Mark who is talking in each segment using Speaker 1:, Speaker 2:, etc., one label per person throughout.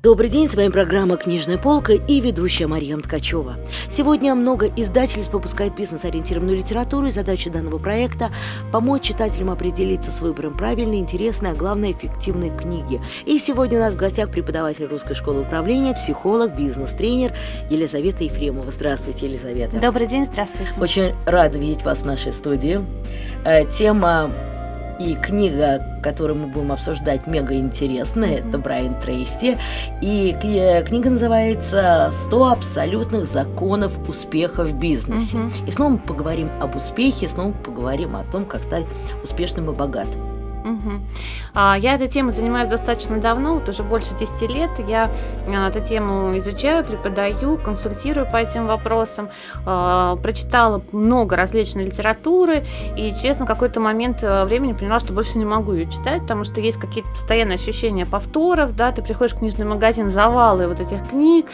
Speaker 1: Добрый день, с вами программа «Книжная полка» и ведущая Мария Ткачева. Сегодня много издательств выпускает бизнес-ориентированную литературу, и задача данного проекта – помочь читателям определиться с выбором правильной, интересной, а главное – эффективной книги. И сегодня у нас в гостях преподаватель Русской школы управления, психолог, бизнес-тренер Елизавета Ефремова. Здравствуйте, Елизавета.
Speaker 2: Добрый день, здравствуйте.
Speaker 1: Очень рада видеть вас в нашей студии. Э, тема и книга, которую мы будем обсуждать, мега интересная. Это Брайан Трейси. И книга называется «100 абсолютных законов успеха в бизнесе». И снова мы поговорим об успехе, снова поговорим о том, как стать успешным и богатым.
Speaker 2: Угу. Я этой темой занимаюсь достаточно давно, вот уже больше 10 лет. Я а, эту тему изучаю, преподаю, консультирую по этим вопросам. А, прочитала много различной литературы и, честно, какой-то момент э, времени поняла, что больше не могу ее читать, потому что есть какие-то постоянные ощущения повторов, да, ты приходишь в книжный магазин, завалы вот этих книг,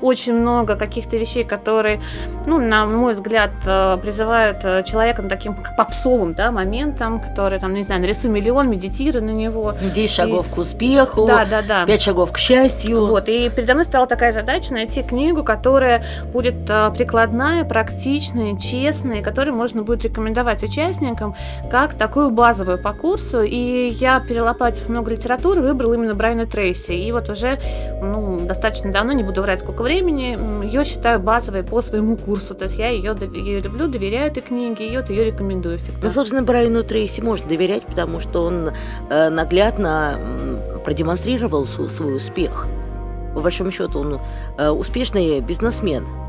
Speaker 2: очень много каких-то вещей, которые, ну, на мой взгляд, э, призывают э, человека таким попсовым, да, моментом, который там, не знаю, знаю, нарисуй миллион, медитируй на него.
Speaker 1: 10 шагов и... к успеху, да, да, да. 5 шагов к счастью.
Speaker 2: Вот, и передо мной стала такая задача найти книгу, которая будет а, прикладная, практичная, честная, которую можно будет рекомендовать участникам как такую базовую по курсу. И я, перелопатив много литературы, выбрала именно Брайана Трейси. И вот уже ну, достаточно давно, не буду врать сколько времени, ее считаю базовой по своему курсу. То есть я ее, ее люблю, доверяю этой книге, и вот ее рекомендую всегда.
Speaker 1: Ну, собственно, Брайану Трейси можно доверять сказать, потому что он э, наглядно продемонстрировал свой успех. По большому счету, он э, успешный бизнесмен –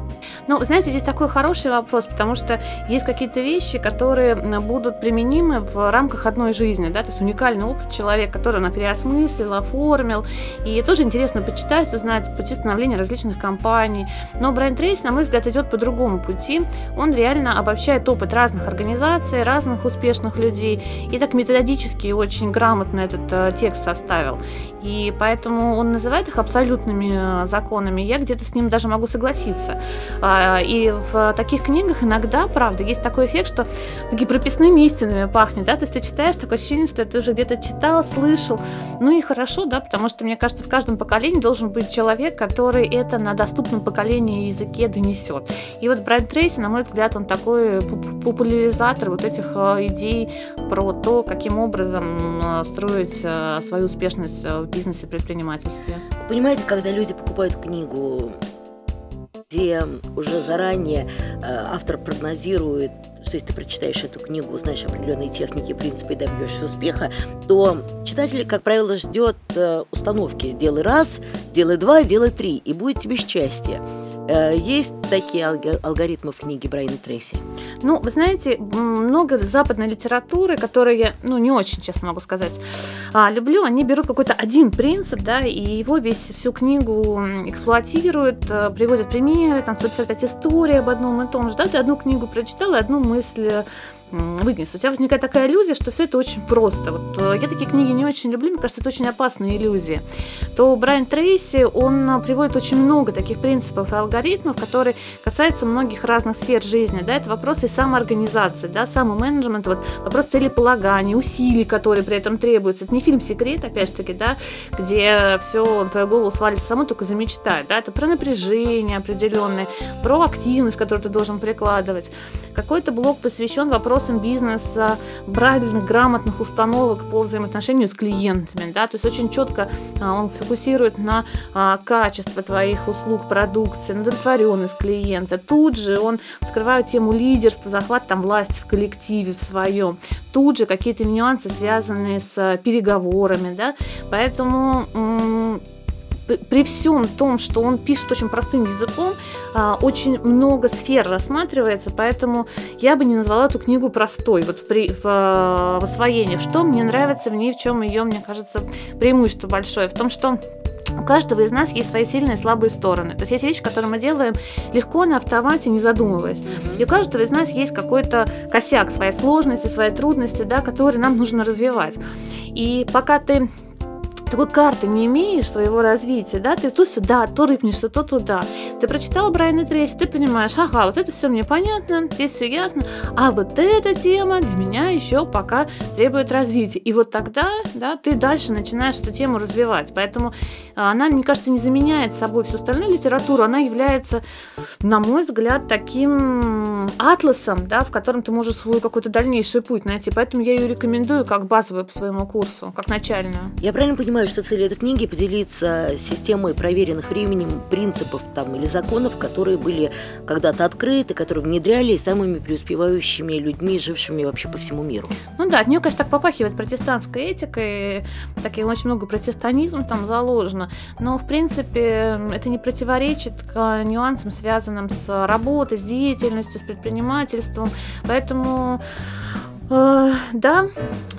Speaker 2: ну, знаете, здесь такой хороший вопрос, потому что есть какие-то вещи, которые будут применимы в рамках одной жизни, да, то есть уникальный опыт человека, который он переосмыслил, оформил, и тоже интересно почитать, узнать пути становления различных компаний. Но Брайан Трейс, на мой взгляд, идет по другому пути. Он реально обобщает опыт разных организаций, разных успешных людей, и так методически очень грамотно этот э, текст составил. И поэтому он называет их абсолютными э, законами. Я где-то с ним даже могу согласиться. А, и в таких книгах иногда, правда, есть такой эффект, что такие прописными истинами пахнет, да, то есть ты читаешь, такое ощущение, что ты уже где-то читал, слышал. Ну и хорошо, да, потому что, мне кажется, в каждом поколении должен быть человек, который это на доступном поколении языке донесет. И вот Брайан Трейси, на мой взгляд, он такой популяризатор вот этих э, идей про то, каким образом э, строить свою успешность в бизнесе, предпринимательстве.
Speaker 1: Понимаете, когда люди покупают книгу, где уже заранее э, автор прогнозирует, что если ты прочитаешь эту книгу, знаешь определенные техники, принципы и добьешься успеха, то читатель, как правило, ждет э, установки «сделай раз», «сделай два», «сделай три», и будет тебе счастье. Э, есть такие алгоритмы в книге Брайана Трейси?
Speaker 2: Ну, вы знаете, много западной литературы, которую я, ну, не очень, честно могу сказать, а, люблю. Они берут какой-то один принцип, да, и его весь всю книгу эксплуатируют, э, приводят примеры, там 155 историй об одном и том же, да, ты одну книгу прочитал, и одну мысль вынес. У тебя возникает такая иллюзия, что все это очень просто. Вот э, я такие книги не очень люблю, мне кажется, это очень опасная иллюзия. То Брайан Трейси, он э, приводит очень много таких принципов и алгоритмов, которые касаются многих разных сфер жизни. Да, это вопросы самоорганизации, да, самоменеджмент, вот, вопрос целеполагания, усилий, которые при этом требуются. Это не фильм «Секрет», опять же таки, да, где все на твою голову свалится само, только замечтать. Да, это про напряжение определенное, про активность, которую ты должен прикладывать. Какой-то блок посвящен вопросам бизнеса, правильных, грамотных установок по взаимоотношению с клиентами. Да? То есть очень четко а, он фокусирует на а, качество твоих услуг, продукции, на удовлетворенность клиента. Тут же он вскрывает тему лидерства, захват там власти в коллективе в своем. Тут же какие-то нюансы, связанные с переговорами. Да? Поэтому при всем том, что он пишет очень простым языком, а, очень много сфер рассматривается, поэтому я бы не назвала эту книгу простой вот при, в, в освоении. Что мне нравится в ней, в чем ее, мне кажется, преимущество большое? В том, что у каждого из нас есть свои сильные и слабые стороны. То есть есть вещи, которые мы делаем легко на автомате, не задумываясь. И у каждого из нас есть какой-то косяк, своей сложности, свои трудности, да, которые нам нужно развивать. И пока ты такой карты не имеешь своего развития, да, ты то сюда, то рыпнешься, то туда. Ты прочитал Брайана Трейси, ты понимаешь, ага, вот это все мне понятно, здесь все ясно, а вот эта тема для меня еще пока требует развития. И вот тогда, да, ты дальше начинаешь эту тему развивать. Поэтому она, мне кажется, не заменяет собой всю остальную литературу, она является, на мой взгляд, таким атласом, да, в котором ты можешь свой какой-то дальнейший путь найти. Поэтому я ее рекомендую как базовую по своему курсу, как начальную.
Speaker 1: Я правильно понимаю, что цель этой книги поделиться системой проверенных временем принципов там, или законов, которые были когда-то открыты, которые внедрялись самыми преуспевающими людьми, жившими вообще по всему миру.
Speaker 2: Ну да, от нее, конечно, так попахивает протестантской этикой, такие очень много протестанизма там заложено, но, в принципе, это не противоречит к нюансам, связанным с работой, с деятельностью, с предпринимательством, поэтому Э, да,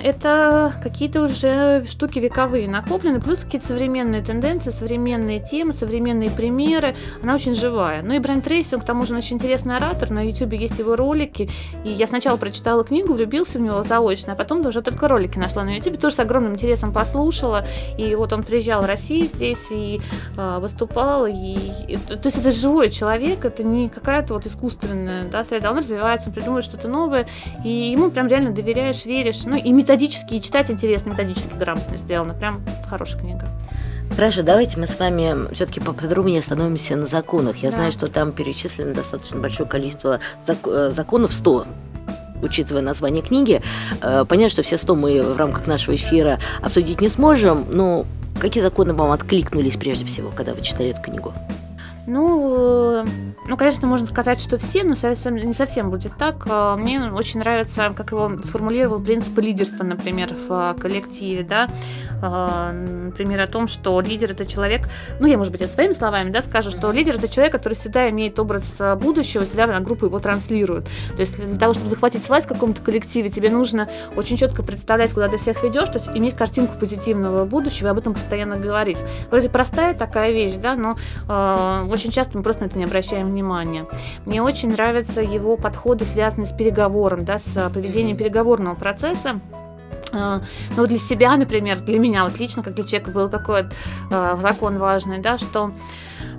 Speaker 2: это какие-то уже штуки вековые накоплены, плюс какие-то современные тенденции, современные темы, современные примеры. Она очень живая. Ну и Брайан Трейси, он к тому же очень интересный оратор. На YouTube есть его ролики. И я сначала прочитала книгу, влюбился в него заочно, а потом уже только ролики нашла на YouTube. Тоже с огромным интересом послушала. И вот он приезжал в Россию здесь и э, выступал. И, и, то есть это живой человек, это не какая-то вот искусственная да, среда. Он развивается, он придумывает что-то новое. И ему прям реально доверяешь, веришь. Ну и методически, и читать интересно, методически грамотно сделано. Прям хорошая книга.
Speaker 1: Хорошо, давайте мы с вами все-таки поподробнее остановимся на законах. Я да. знаю, что там перечислено достаточно большое количество зак- э, законов, 100 учитывая название книги. Э, понятно, что все 100 мы в рамках нашего эфира обсудить не сможем, но какие законы вам откликнулись прежде всего, когда вы читали эту книгу?
Speaker 2: Ну, э, ну, конечно, можно сказать, что все, но совсем, не совсем будет так. Э, мне очень нравится, как его сформулировал принцип лидерства, например, в коллективе, да. Э, например, о том, что лидер это человек, ну, я, может быть, это своими словами, да, скажу, что лидер это человек, который всегда имеет образ будущего, всегда на группу его транслирует. То есть для того, чтобы захватить власть в каком-то коллективе, тебе нужно очень четко представлять, куда ты всех ведешь, то есть иметь картинку позитивного будущего и об этом постоянно говорить. Вроде простая такая вещь, да, но очень часто мы просто на это не обращаем внимания. Мне очень нравятся его подходы, связанные с переговором, да, с проведением переговорного процесса. А, ну, для себя, например, для меня, вот лично, как для человека, был такой э, закон важный, да, что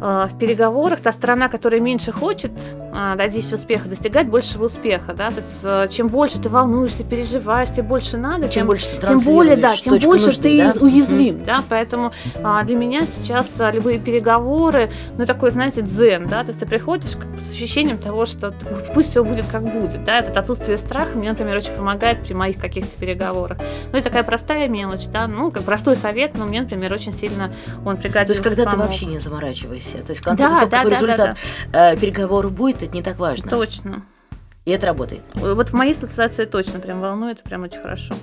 Speaker 2: Э, в переговорах та сторона, которая меньше хочет э, достичь успеха, достигать большего успеха, да, то есть э, чем больше ты волнуешься, переживаешь, тем больше надо,
Speaker 1: чем
Speaker 2: тем,
Speaker 1: больше
Speaker 2: тем более, да, тем больше
Speaker 1: нужды,
Speaker 2: ты
Speaker 1: да?
Speaker 2: уязвим, mm-hmm. да, поэтому для меня сейчас любые переговоры, ну такой, знаете, дзен, да, то есть ты приходишь с ощущением того, что пусть все будет как будет, да, это отсутствие страха мне, например, очень помогает при моих каких-то переговорах. Ну, это такая простая мелочь, да, ну, как простой совет, но мне, например, очень сильно он пригодился.
Speaker 1: То есть, когда
Speaker 2: помог.
Speaker 1: ты вообще не заморачиваешься. То есть, в конце да, концов, да, какой да, результат да, да. Э, переговоров будет, это не так важно.
Speaker 2: Точно.
Speaker 1: И это работает.
Speaker 2: Вот в моей ситуации точно прям волнует, прям очень хорошо.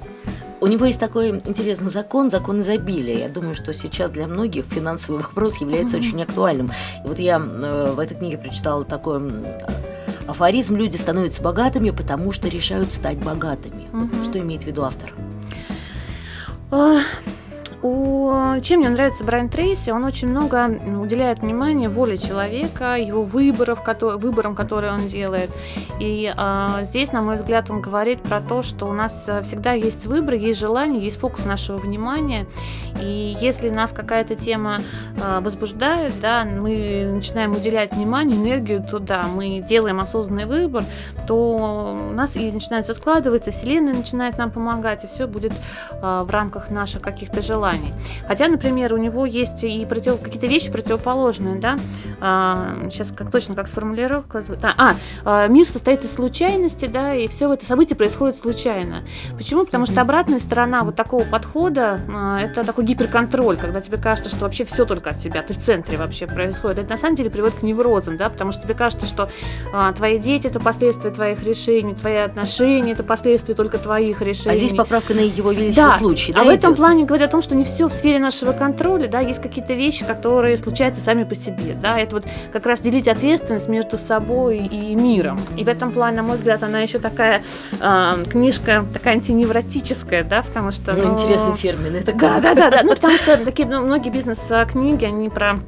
Speaker 1: У него есть такой интересный закон, закон изобилия. Я думаю, что сейчас для многих финансовый вопрос является mm-hmm. очень актуальным. И вот я э, в этой книге прочитала такой афоризм «Люди становятся богатыми, потому что решают стать богатыми». Mm-hmm. Что имеет в виду автор?
Speaker 2: У... Чем мне нравится Брайан Трейси, он очень много уделяет внимания воле человека, его выборов, которые, выборам, которые он делает. И а, здесь, на мой взгляд, он говорит про то, что у нас э, всегда есть выбор, есть желание, есть фокус нашего внимания. И если нас какая-то тема а, возбуждает, да, мы начинаем уделять внимание, энергию туда, мы делаем осознанный выбор, то у нас и начинает все складываться, Вселенная начинает нам помогать, и все будет а, в рамках наших каких-то желаний. Хотя, например, у него есть и против... какие-то вещи противоположные, да. А, сейчас как точно как сформулировка. А, а, мир состоит из случайности, да, и все это событие происходит случайно. Почему? Потому что обратная сторона вот такого подхода а, это такой гиперконтроль, когда тебе кажется, что вообще все только от тебя, ты в центре вообще происходит. Это на самом деле приводит к неврозам, да, потому что тебе кажется, что а, твои дети это последствия твоих решений, твои отношения это последствия только твоих решений.
Speaker 1: А здесь поправка на его величество
Speaker 2: да.
Speaker 1: случай, да?
Speaker 2: А в этом плане говорят о том, что не все в сфере нашего контроля, да, есть какие-то вещи, которые случаются сами по себе, да, это вот как раз делить ответственность между собой и миром. И в этом плане, на мой взгляд, она еще такая э, книжка такая антиневротическая, да, потому что...
Speaker 1: Ну, ну интересный термин, это
Speaker 2: как? Да, да, да, да, ну, потому что такие ну, многие бизнес-книги, они про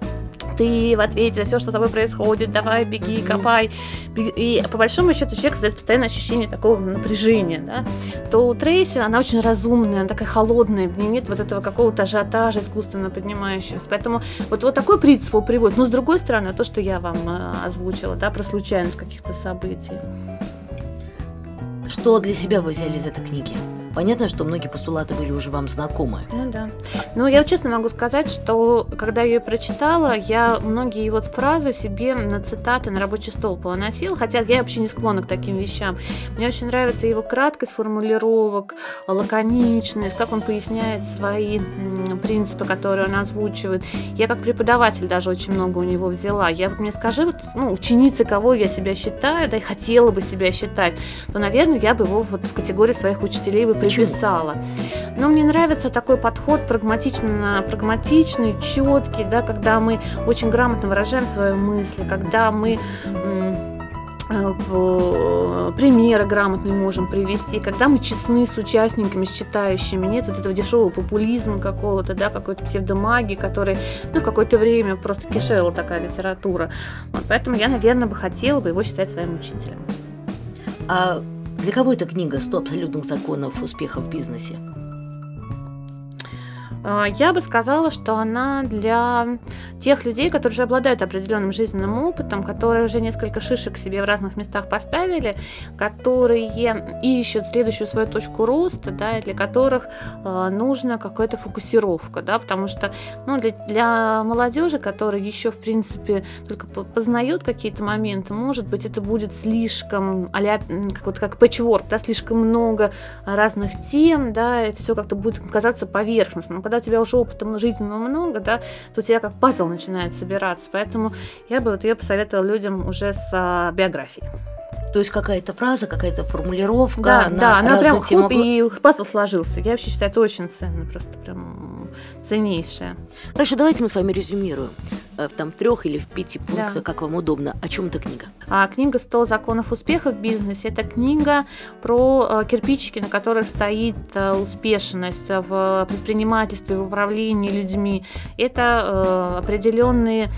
Speaker 2: ты в ответе за все, что с тобой происходит, давай, беги, копай. И по большому счету человек создает постоянное ощущение такого напряжения, да. То у Трейси она очень разумная, она такая холодная, в ней нет вот этого какого-то ажиотажа искусственно поднимающегося. Поэтому вот, вот такой принцип его приводит. Но с другой стороны, то, что я вам э, озвучила, да, про случайность каких-то событий.
Speaker 1: Что для себя вы взяли из этой книги? Понятно, что многие постулаты были уже вам знакомы.
Speaker 2: Ну да. Ну, я честно могу сказать, что когда я ее прочитала, я многие вот фразы себе на цитаты на рабочий стол поносила, хотя я вообще не склонна к таким вещам. Мне очень нравится его краткость формулировок, лаконичность, как он поясняет свои принципы, которые он озвучивает. Я как преподаватель даже очень много у него взяла. Я мне скажи, вот, ну, ученицы, кого я себя считаю, да, и хотела бы себя считать, то, наверное, я бы его вот в категории своих учителей бы приписала. Но мне нравится такой подход прагматично, прагматичный, четкий, да, когда мы очень грамотно выражаем свои мысли, когда мы э, примеры грамотные можем привести, когда мы честны с участниками, с читающими, нет вот этого дешевого популизма какого-то, да, какой-то псевдомагии, который, ну, в какое-то время просто кишела такая литература. Вот, поэтому я, наверное, бы хотела бы его считать своим учителем.
Speaker 1: А для кого эта книга «100 абсолютных законов успеха в бизнесе»?
Speaker 2: А, я бы сказала, что она для тех людей, которые уже обладают определенным жизненным опытом, которые уже несколько шишек себе в разных местах поставили, которые ищут следующую свою точку роста, да, и для которых э, нужна какая-то фокусировка, да, потому что ну, для, для молодежи, которая еще, в принципе, только познает какие-то моменты, может быть, это будет слишком, а как, вот, как пэтчворк, да, слишком много разных тем, да, и все как-то будет казаться поверхностным. Но когда у тебя уже опыта жизненного много, да, то у тебя как пазл начинает собираться. Поэтому я бы вот ее посоветовала людям уже с а, биографией.
Speaker 1: То есть какая-то фраза, какая-то формулировка.
Speaker 2: Да, на да, она прям хоп, и пазл сложился. Я вообще считаю, это очень ценно, просто прям ценнейшее.
Speaker 1: Хорошо, давайте мы с вами резюмируем. Э, в там трех или в пяти пунктах, да. как вам удобно. О чем эта книга?
Speaker 2: А, книга «100 законов успеха в бизнесе» – это книга про э, кирпичики, на которых стоит э, успешность в предпринимательстве, в управлении людьми. Это определенные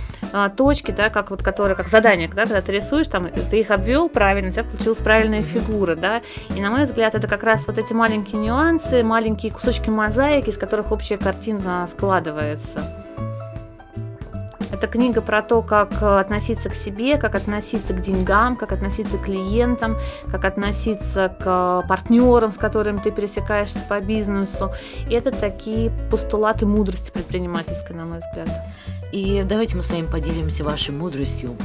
Speaker 2: точки, да, как вот, которые, как задание, да, когда ты рисуешь, там, ты их обвел правильно, у тебя получилась правильная фигура, да, и на мой взгляд, это как раз вот эти маленькие нюансы, маленькие кусочки мозаики, из которых общая картина складывается. Это книга про то, как э, относиться к себе, как относиться к деньгам, как относиться к клиентам, как относиться к э, партнерам, с которыми ты пересекаешься по бизнесу. И это такие постулаты мудрости предпринимательской, на мой взгляд.
Speaker 1: И давайте мы с вами поделимся вашей мудростью.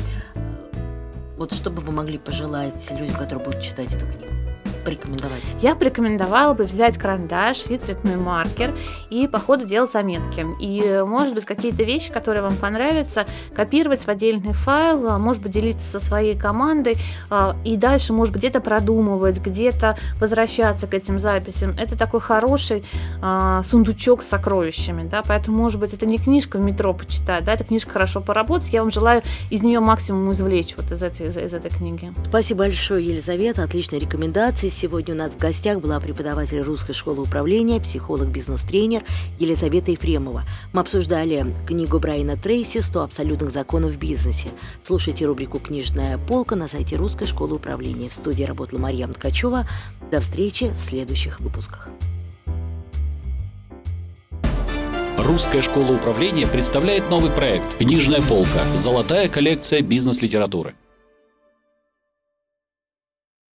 Speaker 1: Вот что бы вы могли пожелать людям, которые будут читать эту книгу? Порекомендовать?
Speaker 2: Я порекомендовала бы взять карандаш и цветной маркер и по ходу делать заметки. И, может быть, какие-то вещи, которые вам понравятся, копировать в отдельный файл, а, может быть, делиться со своей командой а, и дальше, может быть, где-то продумывать, где-то возвращаться к этим записям. Это такой хороший а, сундучок с сокровищами, да, поэтому, может быть, это не книжка в метро почитать, да, это книжка хорошо поработать. Я вам желаю из нее максимум извлечь вот из этой, из, из этой книги.
Speaker 1: Спасибо большое, Елизавета, отличные рекомендации. Сегодня у нас в гостях была преподаватель Русской школы управления, психолог, бизнес-тренер Елизавета Ефремова. Мы обсуждали книгу Брайана Трейси «100 абсолютных законов в бизнесе». Слушайте рубрику «Книжная полка» на сайте Русской школы управления. В студии работала Марьям Ткачева. До встречи в следующих выпусках.
Speaker 3: Русская школа управления представляет новый проект «Книжная полка. Золотая коллекция бизнес-литературы».